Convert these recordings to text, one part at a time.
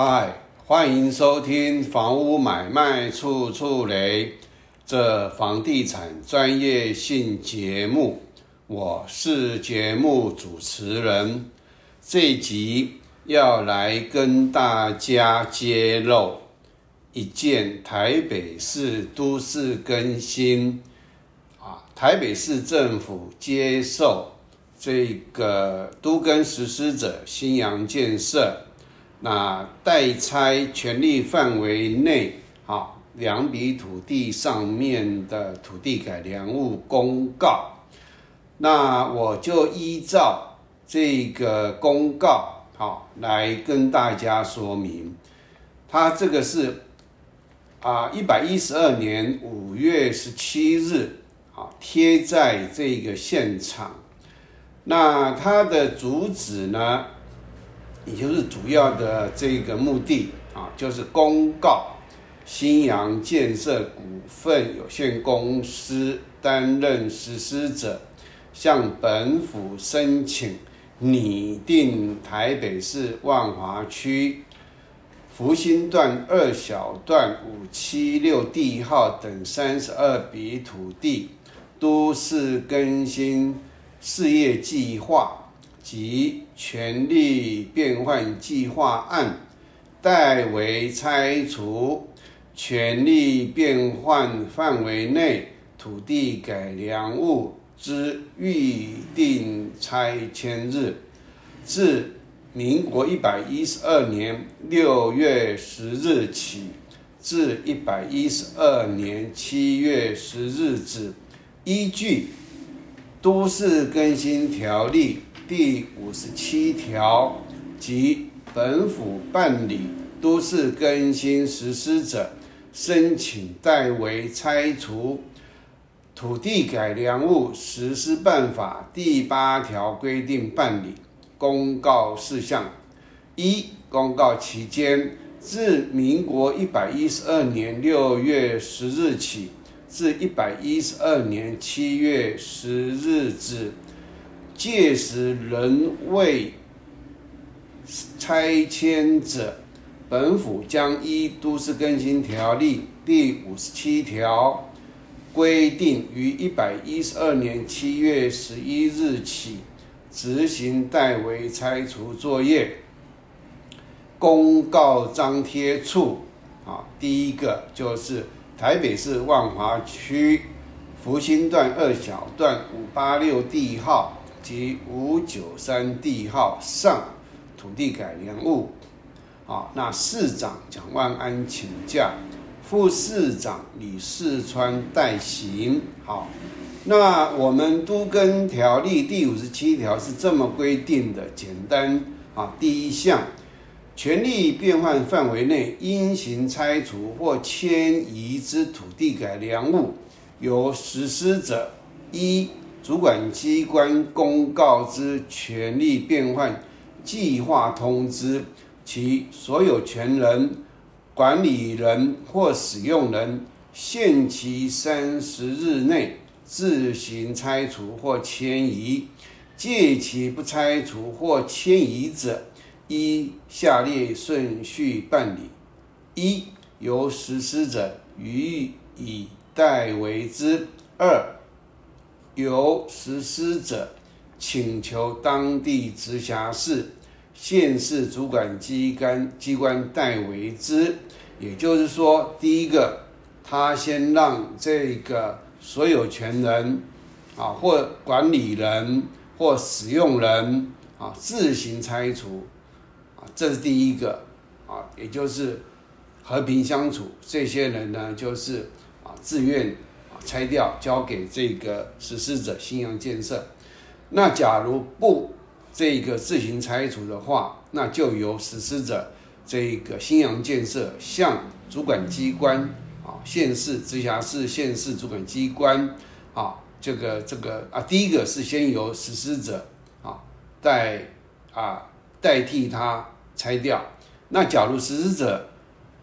嗨，欢迎收听《房屋买卖处处雷》这房地产专业性节目。我是节目主持人，这集要来跟大家揭露一件台北市都市更新啊，台北市政府接受这个都更实施者新阳建设。那代拆权利范围内，啊，两笔土地上面的土地改良物公告，那我就依照这个公告，好来跟大家说明，它这个是啊，一百一十二年五月十七日，啊，贴在这个现场，那它的主旨呢？也就是主要的这个目的啊，就是公告新阳建设股份有限公司担任实施者，向本府申请拟定台北市万华区福兴段二小段五七六地号等三十二笔土地都市更新事业计划。及权利变换计划案代为拆除权利变换范围内土地改良物之预定拆迁日，自民国一百一十二年六月十日起至一百一十二年七月十日止，依据都市更新条例。第五十七条及本府办理都市更新实施者，申请代为拆除土地改良物实施办法第八条规定办理公告事项。一、公告期间自民国一百一十二年六月十日起至一百一十二年七月十日止。届时仍未拆迁者，本府将依都市更新条例第五十七条规定，于一百一十二年七月十一日起执行代为拆除作业。公告张贴处啊，第一个就是台北市万华区福兴段二小段五八六地号。及五九三地号上土地改良物，啊，那市长蒋万安请假，副市长李世川代行。好，那我们都跟条例第五十七条是这么规定的，简单啊。第一项，权利变换范围内应行拆除或迁移之土地改良物，由实施者一。主管机关公告之权利变换计划通知，其所有权人、管理人或使用人限期三十日内自行拆除或迁移。借期不拆除或迁移者，依下列顺序办理：一、由实施者予以代为之；二、由实施者请求当地直辖市、县市主管机关机关代为之，也就是说，第一个，他先让这个所有权人啊，或管理人或使用人啊自行拆除啊，这是第一个啊，也就是和平相处，这些人呢就是啊自愿。拆掉，交给这个实施者新阳建设。那假如不这个自行拆除的话，那就由实施者这个新阳建设向主管机关啊，县市直辖市、县市主管机关啊，这个这个啊，第一个是先由实施者啊代啊代替他拆掉。那假如实施者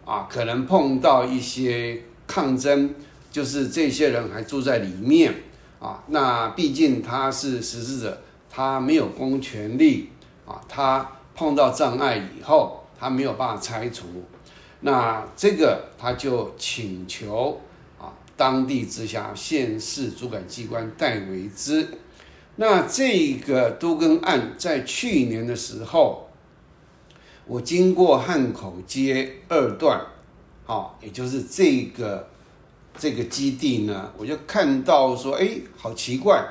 啊可能碰到一些抗争。就是这些人还住在里面啊，那毕竟他是实施者，他没有公权力啊，他碰到障碍以后他没有办法拆除。那这个他就请求啊，当地直辖县市主管机关代为之。那这个都更案在去年的时候，我经过汉口街二段，好，也就是这个这个基地呢，我就看到说，哎，好奇怪，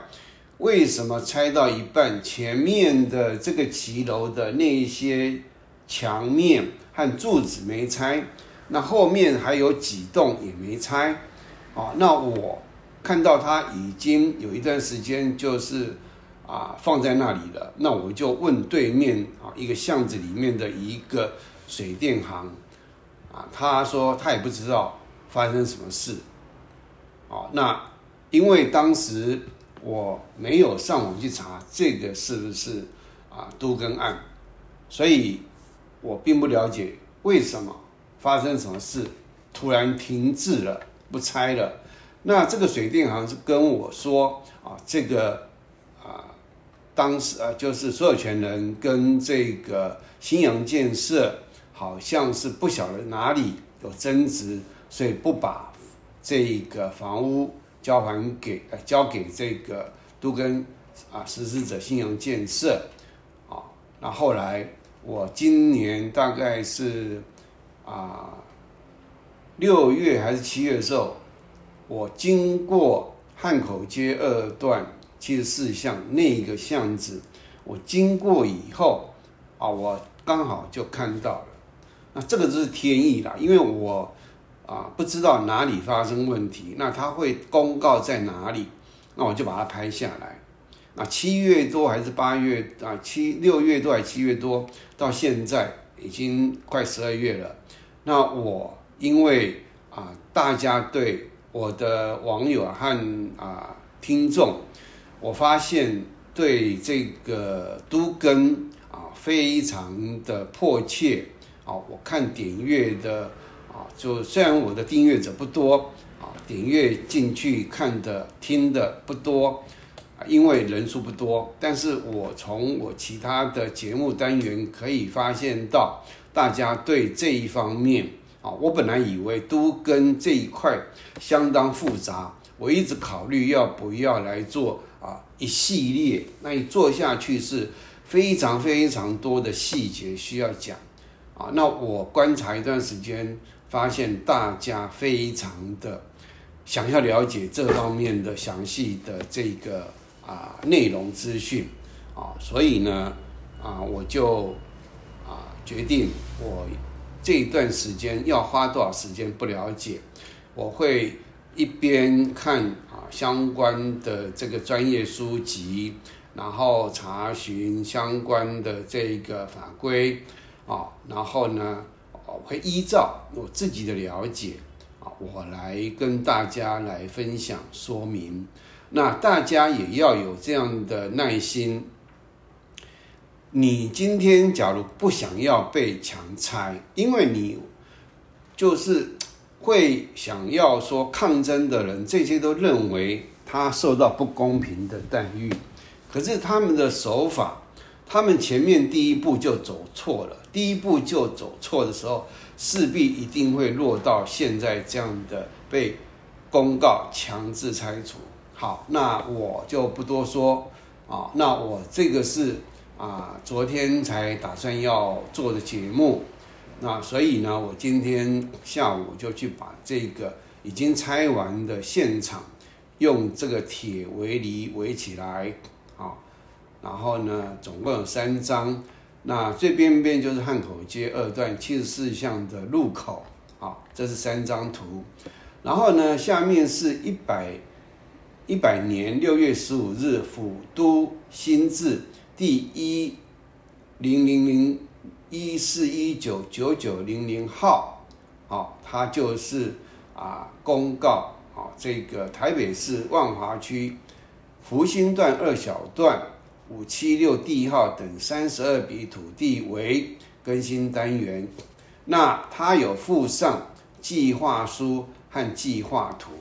为什么拆到一半，前面的这个骑楼的那一些墙面和柱子没拆？那后面还有几栋也没拆，啊，那我看到它已经有一段时间就是啊放在那里了，那我就问对面啊一个巷子里面的一个水电行，啊，他说他也不知道发生什么事，啊，那因为当时我没有上网去查这个是不是啊都更案，所以我并不了解为什么。发生什么事？突然停滞了，不拆了。那这个水电行是跟我说啊，这个啊，当时啊，就是所有权人跟这个新阳建设好像是不晓得哪里有争执，所以不把这个房屋交还给呃交给这个都跟啊实施者信阳建设啊。那后来我今年大概是。啊，六月还是七月的时候，我经过汉口街二段七十四巷那一个巷子，我经过以后，啊，我刚好就看到了。那这个就是天意啦，因为我啊不知道哪里发生问题，那他会公告在哪里，那我就把它拍下来。那七月多还是八月啊？七六月多还是七月多？到现在已经快十二月了。那我因为啊，大家对我的网友和啊听众，我发现对这个都更啊非常的迫切啊。我看点阅的啊，就虽然我的订阅者不多啊，点阅进去看的听的不多啊，因为人数不多，但是我从我其他的节目单元可以发现到。大家对这一方面啊，我本来以为都跟这一块相当复杂，我一直考虑要不要来做啊一系列。那你做下去是非常非常多的细节需要讲啊。那我观察一段时间，发现大家非常的想要了解这方面的详细的这个啊内容资讯啊，所以呢啊我就啊。决定我这一段时间要花多少时间不了解，我会一边看啊相关的这个专业书籍，然后查询相关的这个法规啊，然后呢，我会依照我自己的了解啊，我来跟大家来分享说明。那大家也要有这样的耐心。你今天假如不想要被强拆，因为你就是会想要说抗争的人，这些都认为他受到不公平的待遇，可是他们的手法，他们前面第一步就走错了，第一步就走错的时候，势必一定会落到现在这样的被公告强制拆除。好，那我就不多说啊，那我这个是。啊，昨天才打算要做的节目，那所以呢，我今天下午就去把这个已经拆完的现场，用这个铁围篱围起来，然后呢，总共有三张，那最边边就是汉口街二段七十四巷的路口，啊，这是三张图，然后呢，下面是一百一百年六月十五日府都新制。第一零零零一四一九九九零零号，好，它就是啊公告啊，这个台北市万华区福兴段二小段五七六地号等三十二笔土地为更新单元，那它有附上计划书和计划图，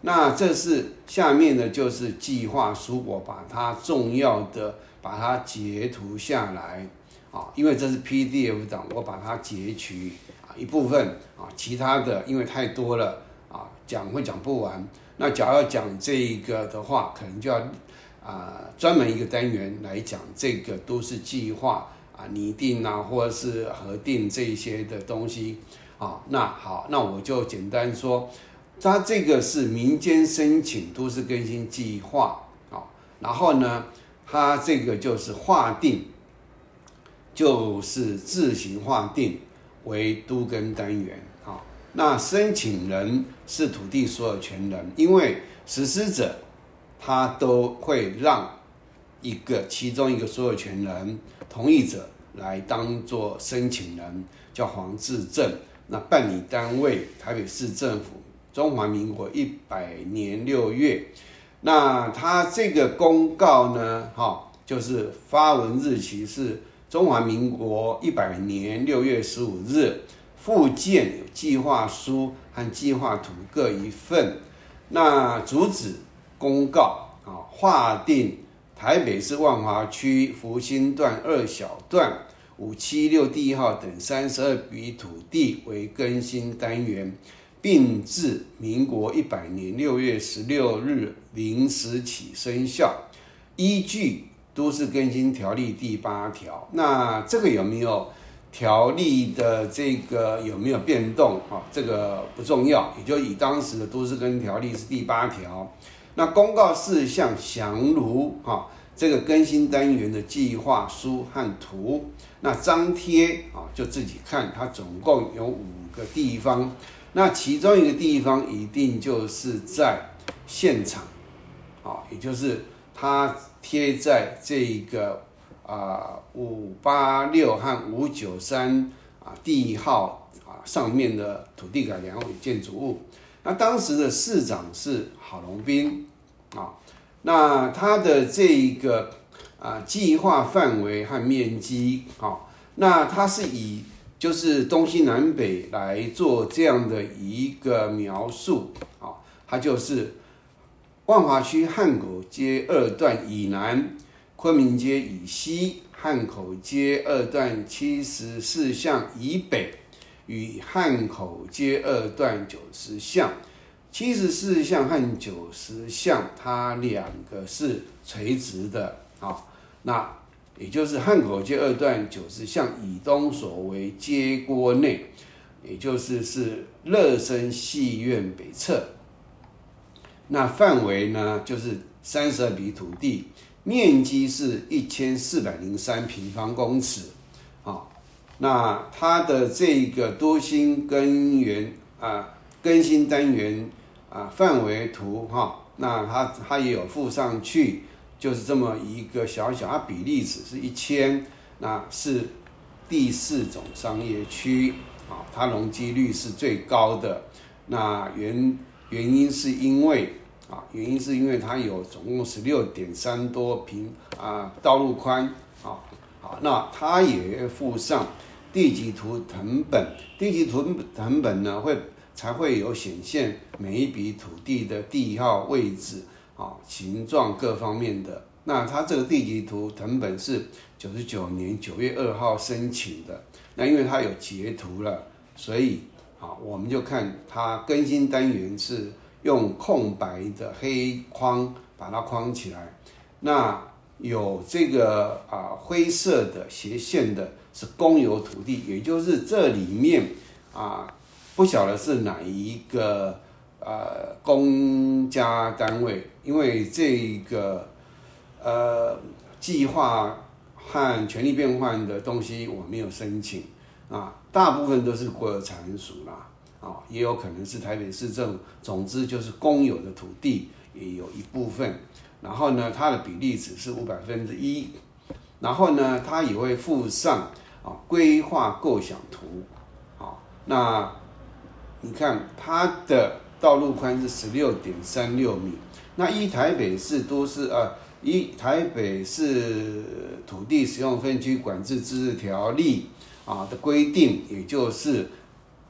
那这是下面的就是计划书，我把它重要的。把它截图下来，啊，啊，因为这是 PDF 档，我把它截取啊一部分啊，其他的因为太多了啊，讲会讲不完。那假如要讲这一个的话，可能就要啊专门一个单元来讲这个都市计划啊拟定啊，或者是核定这些的东西啊。那好，那我就简单说，它这个是民间申请都市更新计划啊，然后呢，它这个就是划定。就是自行划定为都更单元啊，那申请人是土地所有权人，因为实施者他都会让一个其中一个所有权人同意者来当做申请人，叫黄志正。那办理单位台北市政府，中华民国一百年六月，那他这个公告呢，哈，就是发文日期是。中华民国一百年六月十五日，附件有计划书和计划图各一份。那主旨公告啊，划定台北市万华区福兴段二小段五七六第一号等三十二笔土地为更新单元，并自民国一百年六月十六日零时起生效。依据。都市更新条例第八条，那这个有没有条例的这个有没有变动啊？这个不重要，也就以当时的都市更新条例是第八条。那公告事项详如哈，这个更新单元的计划书和图，那张贴啊就自己看，它总共有五个地方，那其中一个地方一定就是在现场啊，也就是它。贴在这一个啊五八六和五九三啊地号啊上面的土地改良与建筑物，那当时的市长是郝龙斌啊，那他的这一个啊计划范围和面积啊，那他是以就是东西南北来做这样的一个描述啊，他就是。万华区汉口街二段以南，昆明街以西，汉口街二段七十四巷以北，与汉口街二段九十巷，七十四巷和九十巷，它两个是垂直的啊。那也就是汉口街二段九十巷以东所为街郭内，也就是是乐生戏院北侧。那范围呢，就是三十二笔土地，面积是一千四百零三平方公尺，那它的这个多星根源啊，更新单元啊，范围图哈，那它它也有附上去，就是这么一个小小，它比例尺是一千，那是第四种商业区，啊，它容积率是最高的，那原原因是因为。啊，原因是因为它有总共十六点三多平啊，道路宽啊，好，那它也附上地级图成本，地级图成本呢会才会有显现每一笔土地的地号位置啊、形状各方面的。那它这个地级图成本是九十九年九月二号申请的，那因为它有截图了，所以啊，我们就看它更新单元是。用空白的黑框把它框起来，那有这个啊灰色的斜线的是公有土地，也就是这里面啊不晓得是哪一个呃公家单位，因为这个呃计划和权利变换的东西我没有申请啊，大部分都是国有产署啦。啊，也有可能是台北市政，总之就是公有的土地也有一部分，然后呢，它的比例只是五百分之一，然后呢，它也会附上啊规划构想图，啊，那你看它的道路宽是十六点三六米，那一台北市都是啊一台北市土地使用分区管制自治条例啊的规定，也就是。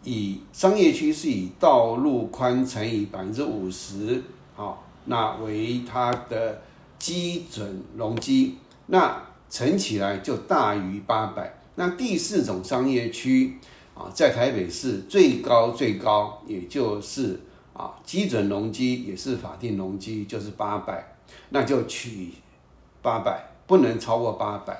以商业区是以道路宽乘以百分之五十，好，那为它的基准容积，那乘起来就大于八百，那第四种商业区啊，在台北市最高最高，也就是啊基准容积也是法定容积，就是八百，那就取八百，不能超过八百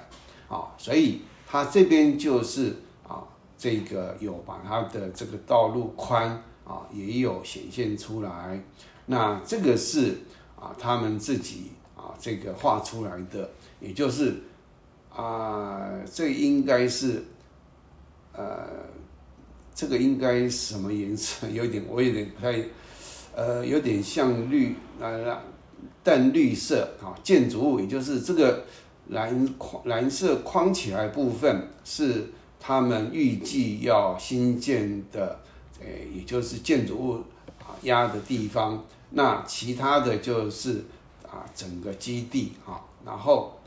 啊。所以它这边就是啊，这个有把它的这个道路宽啊也有显现出来。那这个是啊他们自己啊这个画出来的，也就是。啊，这应该是，呃，这个应该什么颜色？有点，我有点不太，呃，有点像绿，呃，淡绿色啊。建筑物，也就是这个蓝框蓝色框起来部分，是他们预计要新建的，呃，也就是建筑物啊压的地方。那其他的就是啊整个基地啊，然后。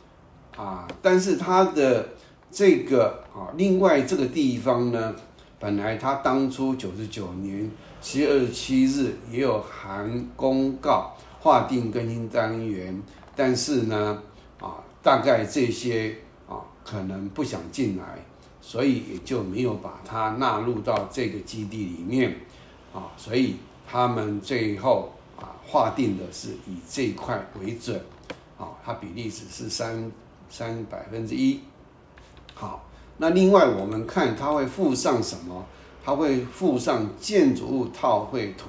啊，但是它的这个啊，另外这个地方呢，本来它当初九十九年七月二十七日也有函公告划定更新单元，但是呢，啊，大概这些啊可能不想进来，所以也就没有把它纳入到这个基地里面，啊，所以他们最后啊划定的是以这块为准，啊，它比例只是三。三百分之一，好，那另外我们看它会附上什么？它会附上建筑物套绘图。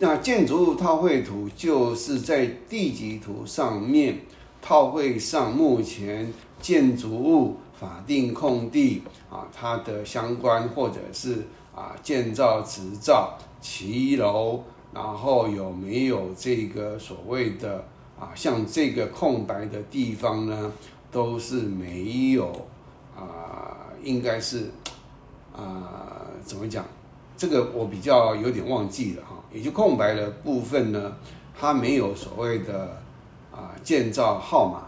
那建筑物套绘图就是在地级图上面套绘上目前建筑物法定空地啊，它的相关或者是啊建造执照、骑楼，然后有没有这个所谓的。啊，像这个空白的地方呢，都是没有啊，应该是啊，怎么讲？这个我比较有点忘记了哈。也就空白的部分呢，它没有所谓的啊建造号码。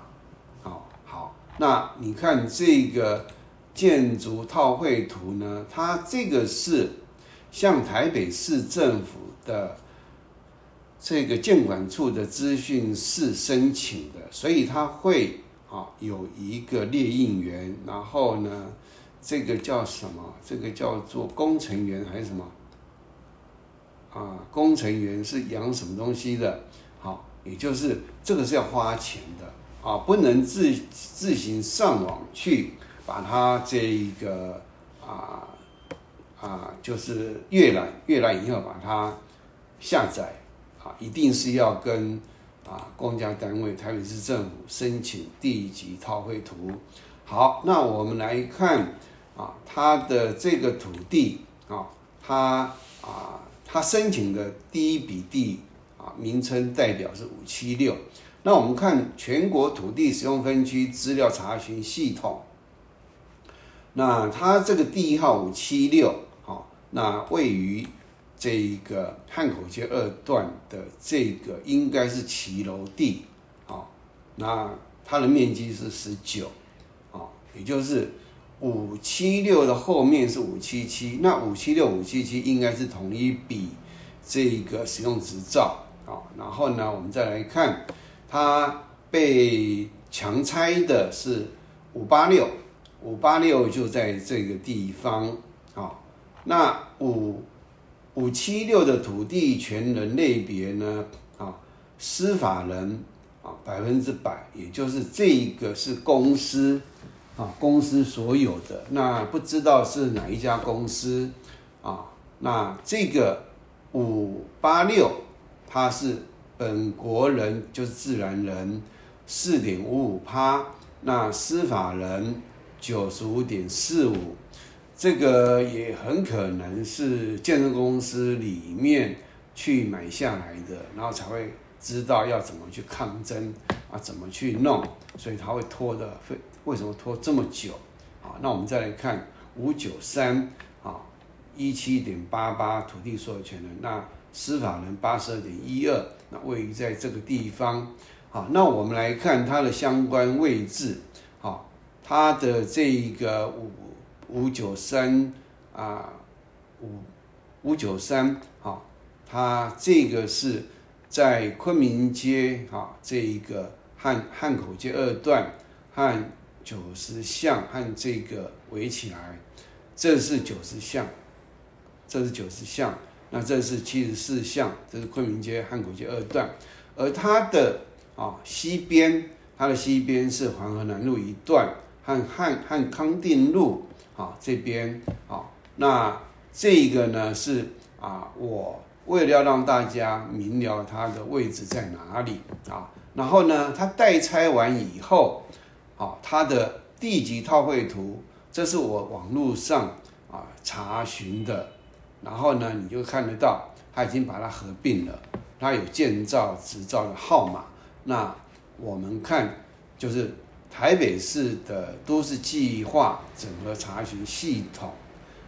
好，好，那你看这个建筑套绘图呢，它这个是像台北市政府的。这个建管处的资讯是申请的，所以他会啊有一个列印员，然后呢，这个叫什么？这个叫做工程员还是什么？啊，工程员是养什么东西的？好，也就是这个是要花钱的啊，不能自自行上网去把它这一个啊啊，就是阅览阅览以后把它下载。啊，一定是要跟啊公家单位、台北市政府申请地级套绘图。好，那我们来看啊，它的这个土地啊，它啊，它申请的第一笔地啊，名称代表是五七六。那我们看全国土地使用分区资料查询系统，那它这个地号五七六，好，那位于。这一个汉口街二段的这个应该是骑楼地，啊，那它的面积是十九，啊，也就是五七六的后面是五七七，那五七六五七七应该是同一笔这个使用执照，啊，然后呢，我们再来看它被强拆的是五八六，五八六就在这个地方，啊，那五。五七六的土地权人类别呢？啊，司法人啊，百分之百，也就是这一个是公司啊，公司所有的。那不知道是哪一家公司啊？那这个五八六，它是本国人，就是自然人，四点五五趴。那司法人九十五点四五。这个也很可能是建设公司里面去买下来的，然后才会知道要怎么去抗争啊，怎么去弄，所以他会拖的，为为什么拖这么久啊？那我们再来看五九三啊，一七点八八土地所有权人，那司法人八十二点一二，那位于在这个地方，好，那我们来看它的相关位置，好，它的这一个五。五九三啊，五五九三，好，它这个是在昆明街啊，这一个汉汉口街二段和九十巷和这个围起来，这是九十巷，这是九十巷，那这是七十四巷，这是昆明街汉口街二段，而它的啊西边，它的西边是黄河南路一段和汉汉康定路啊这边啊，那这个呢是啊我为了要让大家明了它的位置在哪里啊，然后呢它代拆完以后。啊，它的地级套绘图，这是我网络上啊查询的，然后呢，你就看得到，它已经把它合并了，它有建造执照的号码。那我们看，就是台北市的都市计划整合查询系统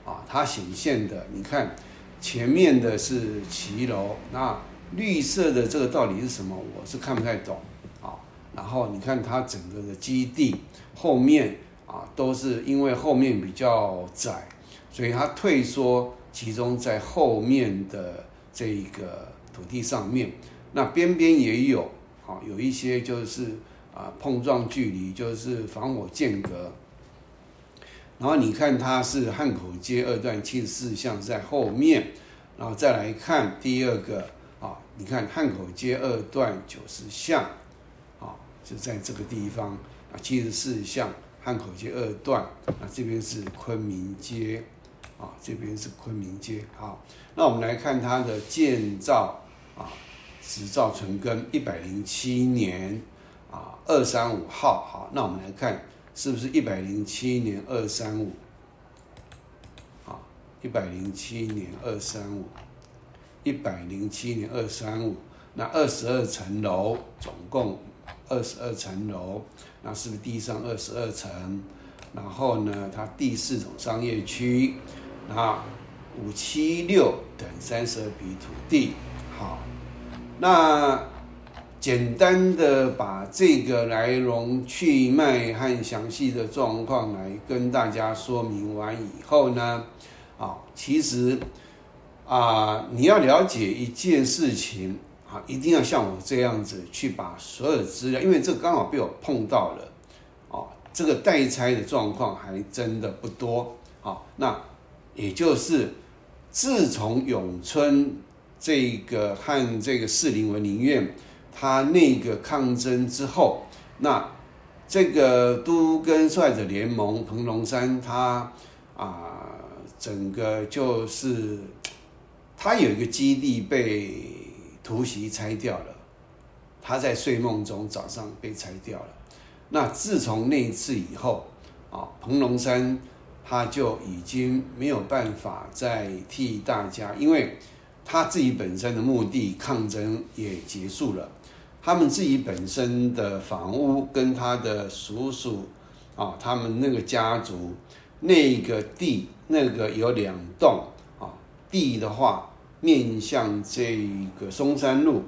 啊，它显现的，你看前面的是骑楼，那绿色的这个到底是什么？我是看不太懂啊。然后你看它整个的基地后面啊，都是因为后面比较窄，所以它退缩集中在后面的这一个土地上面。那边边也有啊，有一些就是啊碰撞距离，就是防火间隔。然后你看它是汉口街二段七十四巷在后面，然后再来看第二个啊，你看汉口街二段九十巷啊。就在这个地方啊，七十四巷汉口街二段，那这边是昆明街，啊，这边是昆明街。好，那我们来看它的建造啊，执照存根一百零七年啊，二三五号。好，那我们来看是不是一百零七年二三五？啊，一百零七年二三五，一百零七年二三五，那二十二层楼总共。二十二层楼，那是不是地上二十二层？然后呢，它第四种商业区，那五七六等三十二笔土地。好，那简单的把这个来龙去脉和详细的状况来跟大家说明完以后呢，啊，其实啊，你要了解一件事情。啊，一定要像我这样子去把所有资料，因为这刚好被我碰到了，哦，这个代拆的状况还真的不多，好，那也就是自从永春这个和这个士林文林院他那个抗争之后，那这个都跟受害者联盟彭龙山他啊，整个就是他有一个基地被。突袭拆掉了，他在睡梦中早上被拆掉了。那自从那一次以后，啊，彭龙山他就已经没有办法再替大家，因为他自己本身的目的抗争也结束了，他们自己本身的房屋跟他的叔叔啊，他们那个家族那个地那个有两栋啊地的话。面向这个松山路，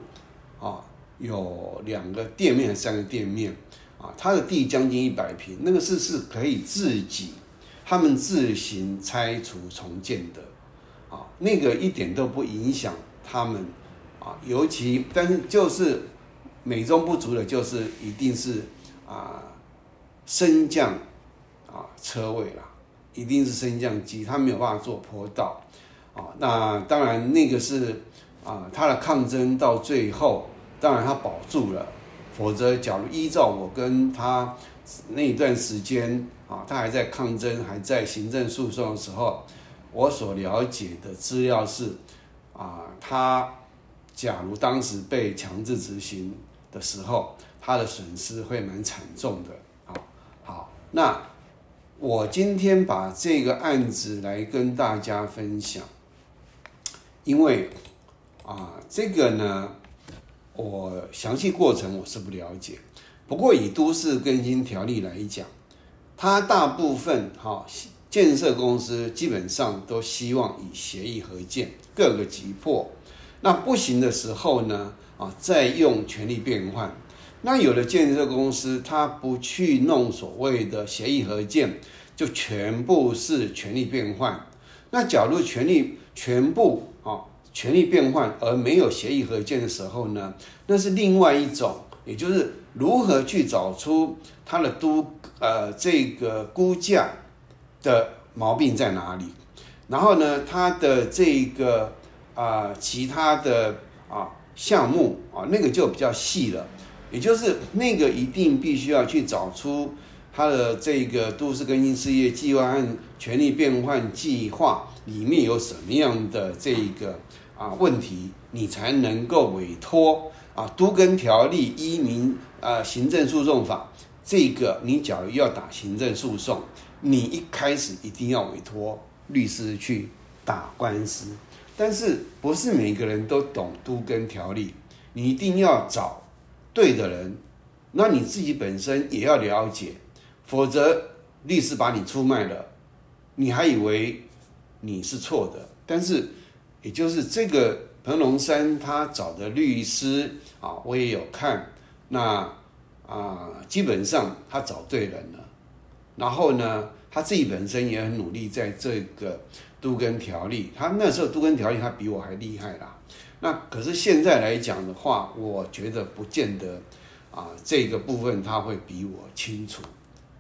啊，有两个店面，三个店面，啊，他的地将近一百平，那个是是可以自己，他们自行拆除重建的，啊，那个一点都不影响他们，啊，尤其但是就是美中不足的，就是一定是啊升降啊车位啦，一定是升降机，他没有办法做坡道。啊，那当然，那个是啊，他的抗争到最后，当然他保住了。否则，假如依照我跟他那一段时间啊，他还在抗争，还在行政诉讼的时候，我所了解的资料是啊，他假如当时被强制执行的时候，他的损失会蛮惨重的。好，好，那我今天把这个案子来跟大家分享。因为啊，这个呢，我详细过程我是不了解。不过以都市更新条例来讲，它大部分哈建设公司基本上都希望以协议合建，各个急迫。那不行的时候呢，啊，再用权力变换。那有的建设公司他不去弄所谓的协议合建，就全部是权力变换。那假如权力全部啊，权力变换而没有协议合建的时候呢，那是另外一种也就是如何去找出它的估呃这个估价的毛病在哪里，然后呢，他的这个啊其他的啊项目啊那个就比较细了，也就是那个一定必须要去找出他的这个都市更新事业计划和权力变换计划里面有什么样的这个啊问题，你才能够委托。啊，都更条例依民啊行政诉讼法，这个你假如要打行政诉讼，你一开始一定要委托律师去打官司，但是不是每个人都懂都跟条例，你一定要找对的人，那你自己本身也要了解，否则律师把你出卖了，你还以为你是错的，但是也就是这个。彭龙山他找的律师啊，我也有看，那啊，基本上他找对人了。然后呢，他自己本身也很努力，在这个杜根条例，他那时候杜根条例他比我还厉害啦。那可是现在来讲的话，我觉得不见得啊，这个部分他会比我清楚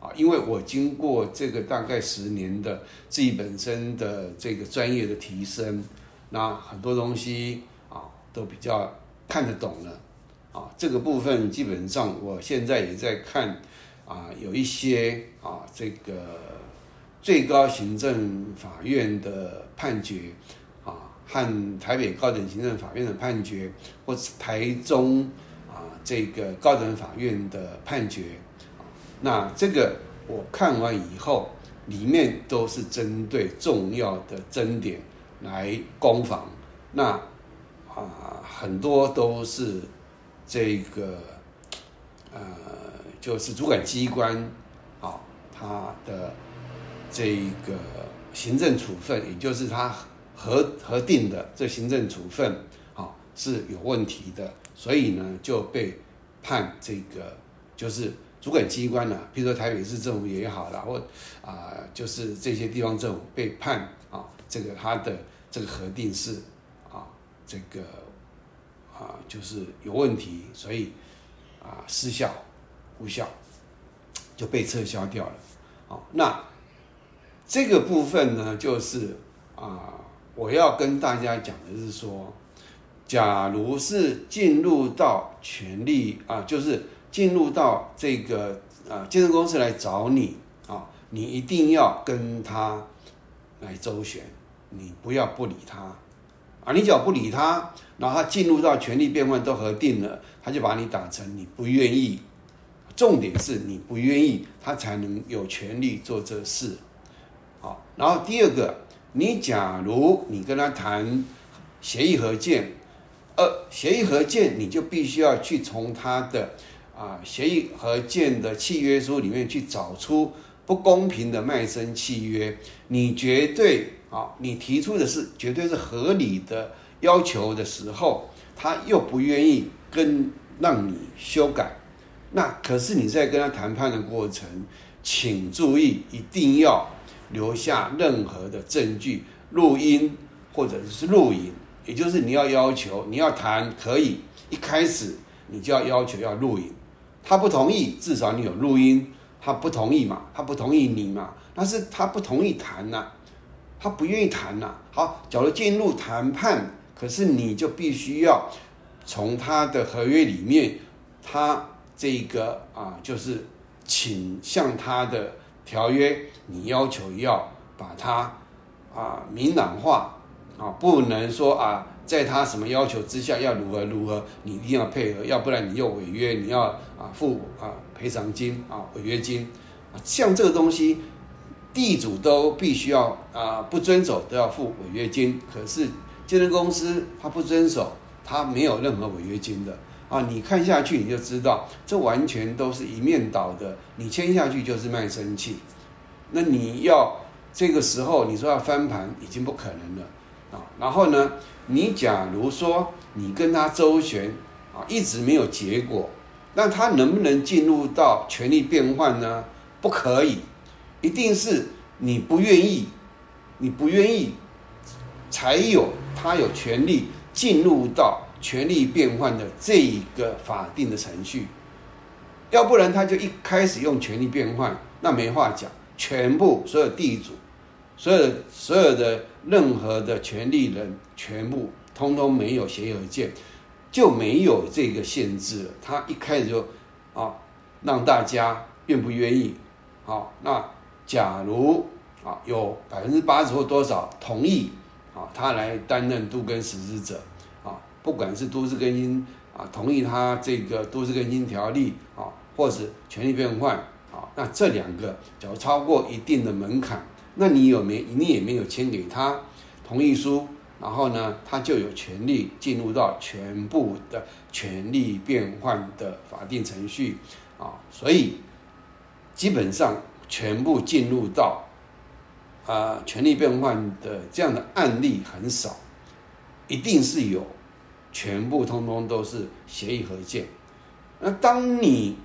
啊，因为我经过这个大概十年的自己本身的这个专业的提升。那很多东西啊，都比较看得懂了，啊，这个部分基本上我现在也在看，啊，有一些啊，这个最高行政法院的判决，啊，和台北高等行政法院的判决，或是台中啊这个高等法院的判决，那这个我看完以后，里面都是针对重要的争点。来攻防，那啊很多都是这个呃，就是主管机关啊，他的这一个行政处分，也就是他核核定的这行政处分啊是有问题的，所以呢就被判这个就是主管机关呢，比如说台北市政府也好了，或啊就是这些地方政府被判啊。这个他的这个核定是啊，这个啊就是有问题，所以啊失效、无效就被撤销掉了。好，那这个部分呢，就是啊我要跟大家讲的是说，假如是进入到权利啊，就是进入到这个啊健身公司来找你啊，你一定要跟他来周旋。你不要不理他，啊，你只要不理他，然后他进入到权力变换都核定了，他就把你打成你不愿意。重点是你不愿意，他才能有权利做这事。好，然后第二个，你假如你跟他谈协议合建，呃，协议合建你就必须要去从他的啊协议合建的契约书里面去找出不公平的卖身契约，你绝对。啊，你提出的是绝对是合理的要求的时候，他又不愿意跟让你修改，那可是你在跟他谈判的过程，请注意一定要留下任何的证据，录音或者是录影，也就是你要要求你要谈可以，一开始你就要要求要录影，他不同意，至少你有录音，他不同意嘛，他不同意你嘛，但是他不同意谈呐。他不愿意谈呐。好，假如进入谈判，可是你就必须要从他的合约里面，他这个啊，就是请向他的条约，你要求要把它啊明朗化啊，不能说啊，在他什么要求之下要如何如何，你一定要配合，要不然你又违约，你要啊付啊赔偿金啊违约金啊，像这个东西。地主都必须要啊，不遵守都要付违约金。可是建设公司他不遵守，他没有任何违约金的啊。你看下去你就知道，这完全都是一面倒的。你签下去就是卖身契，那你要这个时候你说要翻盘已经不可能了啊。然后呢，你假如说你跟他周旋啊，一直没有结果，那他能不能进入到权力变换呢？不可以。一定是你不愿意，你不愿意，才有他有权利进入到权力变换的这一个法定的程序。要不然他就一开始用权力变换，那没话讲，全部所有地主，所有的所有的任何的权利人，全部通通没有协议和解，就没有这个限制了。他一开始就啊，让大家愿不愿意？好，那假如啊有百分之八十或多少同意啊，他来担任都根实施者啊，不管是都市更新啊，同意他这个都市更新条例啊，或是权利变换，那这两个假如超过一定的门槛，那你有没你也没有签给他同意书，然后呢，他就有权利进入到全部的权利变换的法定程序啊，所以。基本上全部进入到啊权力变换的这样的案例很少，一定是有全部通通都是协议合建。那当你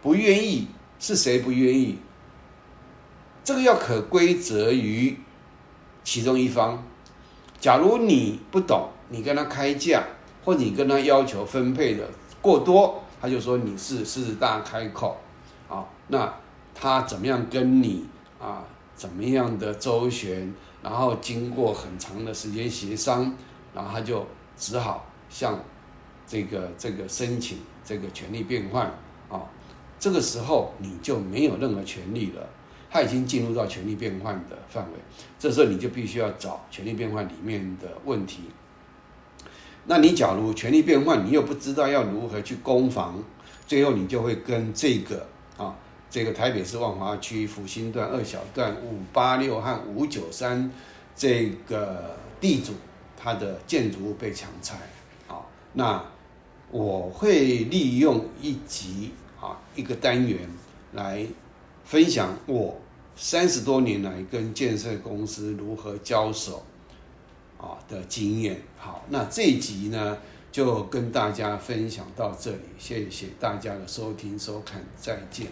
不愿意，是谁不愿意？这个要可归责于其中一方。假如你不懂，你跟他开价，或你跟他要求分配的过多，他就说你是狮子大开口，啊，那。他怎么样跟你啊？怎么样的周旋？然后经过很长的时间协商，然后他就只好向这个这个申请这个权利变换。这个时候你就没有任何权利了，他已经进入到权力变换的范围。这时候你就必须要找权力变换里面的问题。那你假如权利变换，你又不知道要如何去攻防，最后你就会跟这个啊。这个台北市万华区复兴段二小段五八六和五九三这个地主，他的建筑物被强拆，好，那我会利用一集啊一个单元来分享我三十多年来跟建设公司如何交手啊的经验。好，那这一集呢就跟大家分享到这里，谢谢大家的收听收看，再见。